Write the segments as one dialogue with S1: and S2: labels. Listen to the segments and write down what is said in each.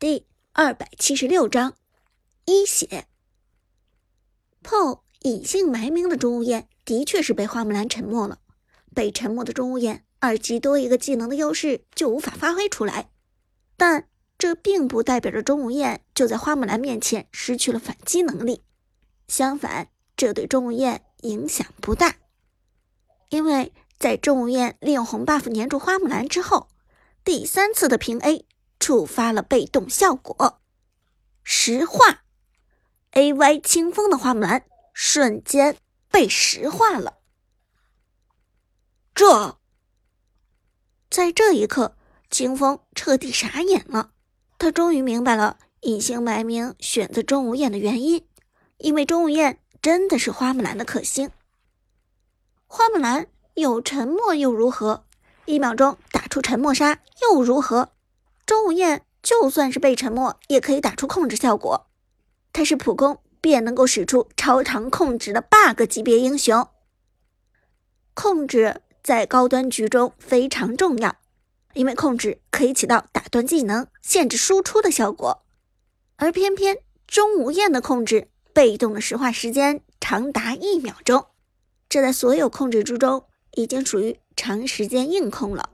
S1: 第二百七十六章一血。PO 隐姓埋名的钟无艳的确是被花木兰沉默了。被沉默的钟无艳，二级多一个技能的优势就无法发挥出来。但这并不代表着钟无艳就在花木兰面前失去了反击能力。相反，这对钟无艳影响不大，因为在钟无艳利用红 buff 粘住花木兰之后，第三次的平 A。触发了被动效果，石化，A Y 清风的花木兰瞬间被石化了。这，在这一刻，清风彻底傻眼了。他终于明白了隐姓埋名选择钟无艳的原因，因为钟无艳真的是花木兰的克星。花木兰有沉默又如何？一秒钟打出沉默杀又如何？钟无艳就算是被沉默，也可以打出控制效果。他是普攻便能够使出超长控制的 bug 级别英雄。控制在高端局中非常重要，因为控制可以起到打断技能、限制输出的效果。而偏偏钟无艳的控制被动的石化时间长达一秒钟，这在所有控制之中已经属于长时间硬控了。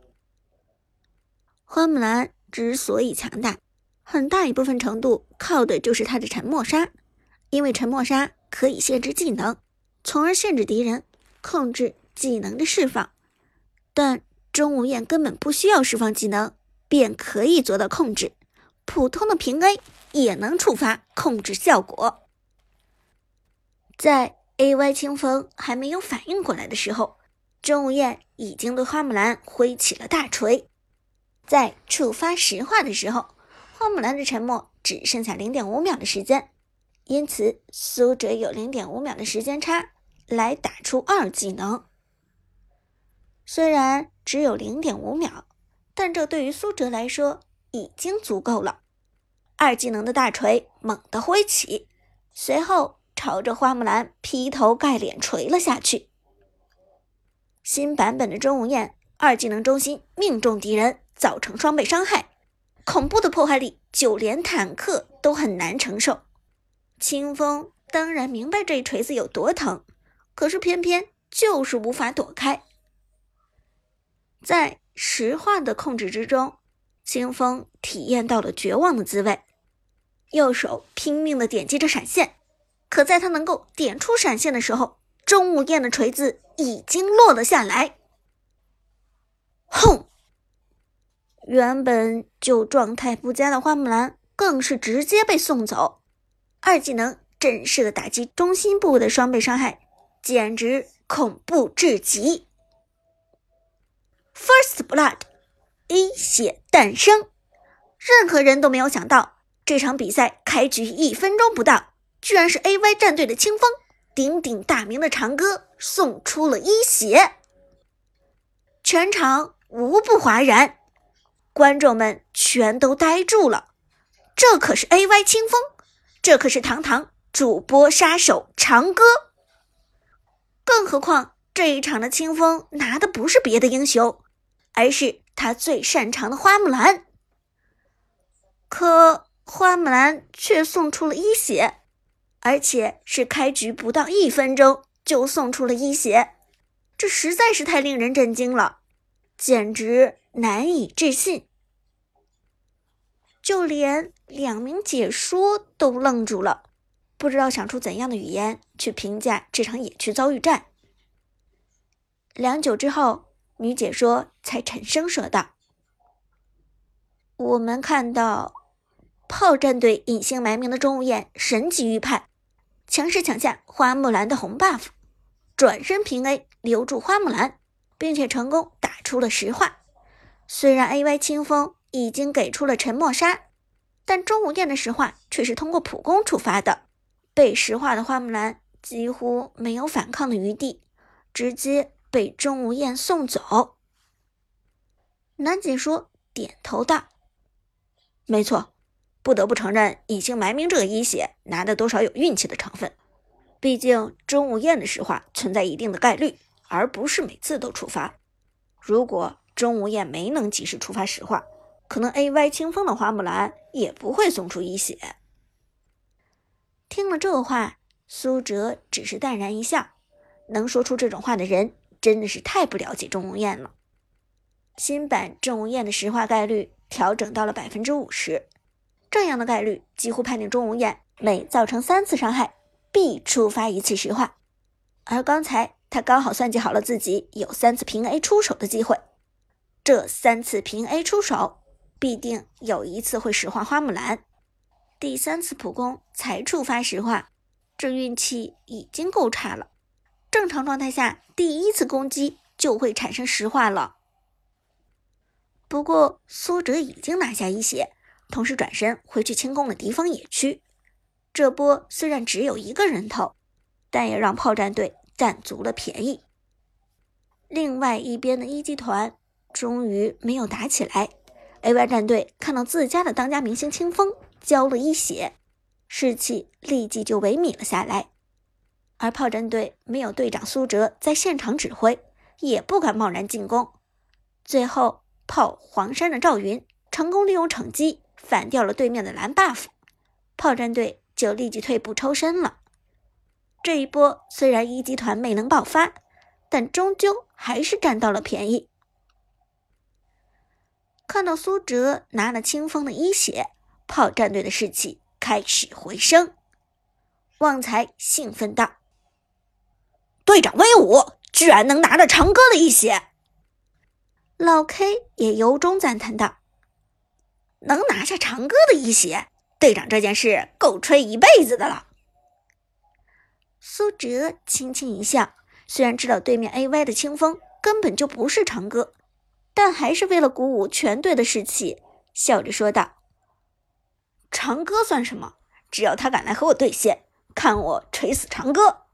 S1: 花木兰。之所以强大，很大一部分程度靠的就是他的沉默杀，因为沉默杀可以限制技能，从而限制敌人控制技能的释放。但钟无艳根本不需要释放技能，便可以做到控制，普通的平 A 也能触发控制效果。在 AY 清风还没有反应过来的时候，钟无艳已经对花木兰挥起了大锤。在触发石化的时候，花木兰的沉默只剩下零点五秒的时间，因此苏哲有零点五秒的时间差来打出二技能。虽然只有零点五秒，但这对于苏哲来说已经足够了。二技能的大锤猛地挥起，随后朝着花木兰劈头盖脸锤了下去。新版本的钟无艳二技能中心命中敌人。造成双倍伤害，恐怖的破坏力，就连坦克都很难承受。清风当然明白这一锤子有多疼，可是偏偏就是无法躲开。在石化的控制之中，清风体验到了绝望的滋味。右手拼命的点击着闪现，可在他能够点出闪现的时候，钟无艳的锤子已经落了下来。轰！原本就状态不佳的花木兰，更是直接被送走。二技能正式的打击中心部位的双倍伤害，简直恐怖至极。First Blood，一血诞生。任何人都没有想到，这场比赛开局一分钟不到，居然是 AY 战队的清风鼎鼎大名的长歌送出了一血，全场无不哗然。观众们全都呆住了，这可是 A Y 清风，这可是堂堂主播杀手长歌。更何况这一场的清风拿的不是别的英雄，而是他最擅长的花木兰。可花木兰却送出了一血，而且是开局不到一分钟就送出了一血，这实在是太令人震惊了，简直。难以置信，就连两名解说都愣住了，不知道想出怎样的语言去评价这场野区遭遇战。良久之后，女解说才沉声说道：“我们看到炮战队隐姓埋名的钟无艳神级预判，强势抢下花木兰的红 buff，转身平 A 留住花木兰，并且成功出了石化。”虽然 A Y 清风已经给出了沉默杀，但钟无艳的石化却是通过普攻触发的。被石化的花木兰几乎没有反抗的余地，直接被钟无艳送走。男解说点头道：“
S2: 没错，不得不承认，隐姓埋名这个一血拿的多少有运气的成分。毕竟钟无艳的石化存在一定的概率，而不是每次都触发。如果……”钟无艳没能及时触发石化，可能 A Y 清风的花木兰也不会送出一血。
S1: 听了这话，苏哲只是淡然一笑。能说出这种话的人，真的是太不了解钟无艳了。新版钟无艳的石化概率调整到了百分之五十，这样的概率几乎判定钟无艳每造成三次伤害必触发一次石化。而刚才他刚好算计好了自己有三次平 A 出手的机会，这三次平 A 出手必定有一次会石化花木兰。第三次普攻才触发石化，这运气已经够差了。正常状态下，第一次攻击就会产生石化了。不过苏哲已经拿下一血，同时转身回去清攻了敌方野区。这波虽然只有一个人头，但也让炮战队占足了便宜。另外一边的一级团终于没有打起来，AY 战队看到自家的当家明星清风。交了一血，士气立即就萎靡了下来。而炮战队没有队长苏哲在现场指挥，也不敢贸然进攻。最后，炮黄山的赵云成功利用惩击反掉了对面的蓝 buff，炮战队就立即退步抽身了。这一波虽然一级团没能爆发，但终究还是占到了便宜。看到苏哲拿了清风的一血。炮战队的士气开始回升，旺财兴奋道：“
S2: 队长威武，居然能拿着长歌的一血！”
S1: 老 K 也由衷赞叹道：“
S2: 能拿下长歌的一血，队长这件事够吹一辈子的了。”
S1: 苏哲轻轻一笑，虽然知道对面 AY 的清风根本就不是长歌，但还是为了鼓舞全队的士气，笑着说道。
S2: 长歌算什么？只要他敢来和我对线，看我锤死长歌！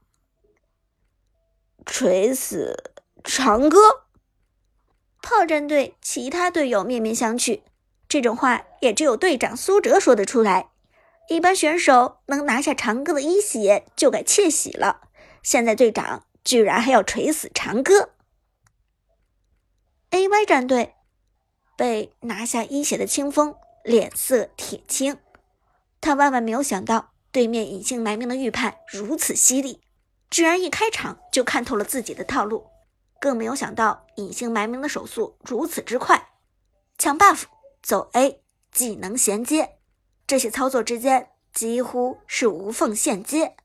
S2: 锤死长歌！
S1: 炮战队其他队友面面相觑，这种话也只有队长苏哲说得出来。一般选手能拿下长歌的一血就该窃喜了，现在队长居然还要锤死长歌！AY 战队被拿下一血的清风。脸色铁青，他万万没有想到对面隐姓埋名的预判如此犀利，居然一开场就看透了自己的套路，更没有想到隐姓埋名的手速如此之快，抢 buff、走 A、技能衔接，这些操作之间几乎是无缝衔接。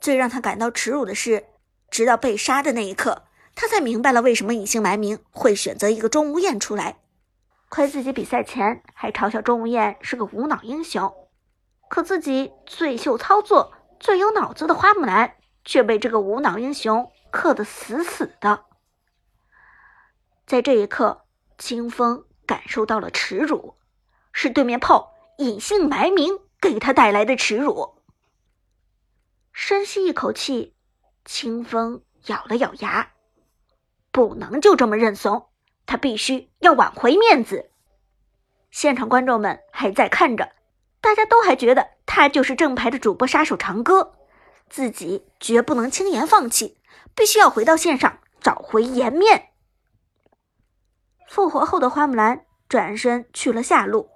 S1: 最让他感到耻辱的是，直到被杀的那一刻，他才明白了为什么隐姓埋名会选择一个钟无艳出来。亏自己比赛前还嘲笑钟无艳是个无脑英雄，可自己最秀操作、最有脑子的花木兰却被这个无脑英雄克得死死的。在这一刻，清风感受到了耻辱，是对面炮隐姓埋名给他带来的耻辱。深吸一口气，清风咬了咬牙，不能就这么认怂。他必须要挽回面子。现场观众们还在看着，大家都还觉得他就是正牌的主播杀手长歌，自己绝不能轻言放弃，必须要回到线上找回颜面。复活后的花木兰转身去了下路，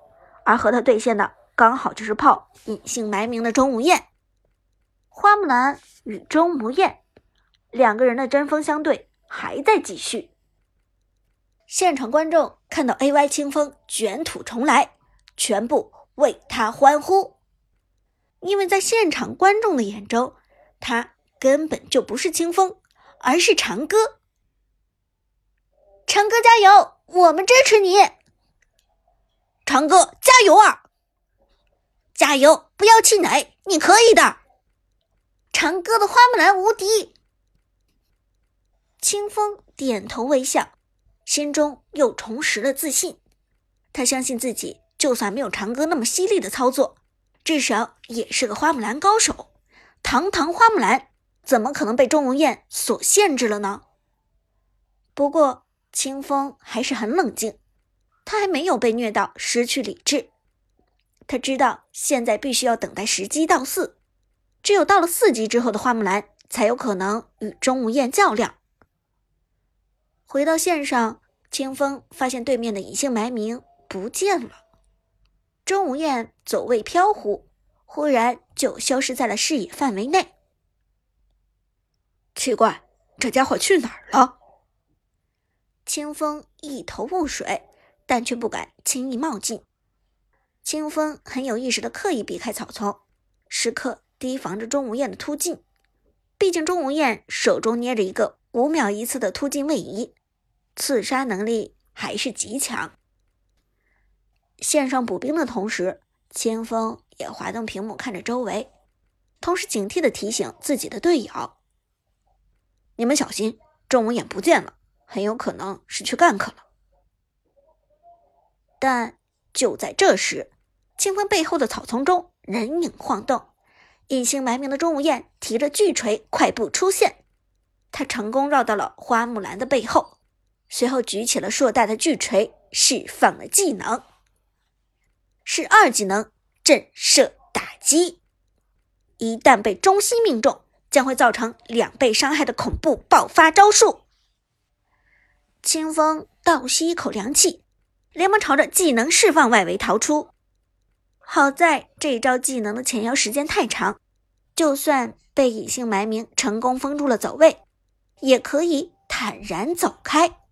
S1: 而和他对线的刚好就是炮隐姓埋名的钟无艳。花木兰与钟无艳两个人的针锋相对还在继续。现场观众看到 A.Y. 清风卷土重来，全部为他欢呼，因为在现场观众的眼中，他根本就不是清风，而是长歌。长歌加油，我们支持你！
S2: 长歌加油啊！
S1: 加油，不要气馁，你可以的！长歌的花木兰无敌。清风点头微笑。心中又重拾了自信，他相信自己，就算没有长歌那么犀利的操作，至少也是个花木兰高手。堂堂花木兰，怎么可能被钟无艳所限制了呢？不过清风还是很冷静，他还没有被虐到失去理智。他知道现在必须要等待时机到四，只有到了四级之后的花木兰，才有可能与钟无艳较量。回到线上，清风发现对面的隐姓埋名不见了。钟无艳走位飘忽，忽然就消失在了视野范围内。
S2: 奇怪，这家伙去哪儿了？
S1: 清风一头雾水，但却不敢轻易冒进。清风很有意识的刻意避开草丛，时刻提防着钟无艳的突进。毕竟钟无艳手中捏着一个五秒一次的突进位移，刺杀能力还是极强。线上补兵的同时，清风也滑动屏幕看着周围，同时警惕的提醒自己的队友：“
S2: 你们小心，钟无艳不见了，很有可能是去干克了。”
S1: 但就在这时，清风背后的草丛中人影晃动。隐姓埋名的钟无艳提着巨锤快步出现，他成功绕到了花木兰的背后，随后举起了硕大的巨锤，释放了技能，是二技能震慑打击。一旦被中心命中，将会造成两倍伤害的恐怖爆发招数。清风倒吸一口凉气，连忙朝着技能释放外围逃出。好在这招技能的前摇时间太长，就算被隐姓埋名成功封住了走位，也可以坦然走开。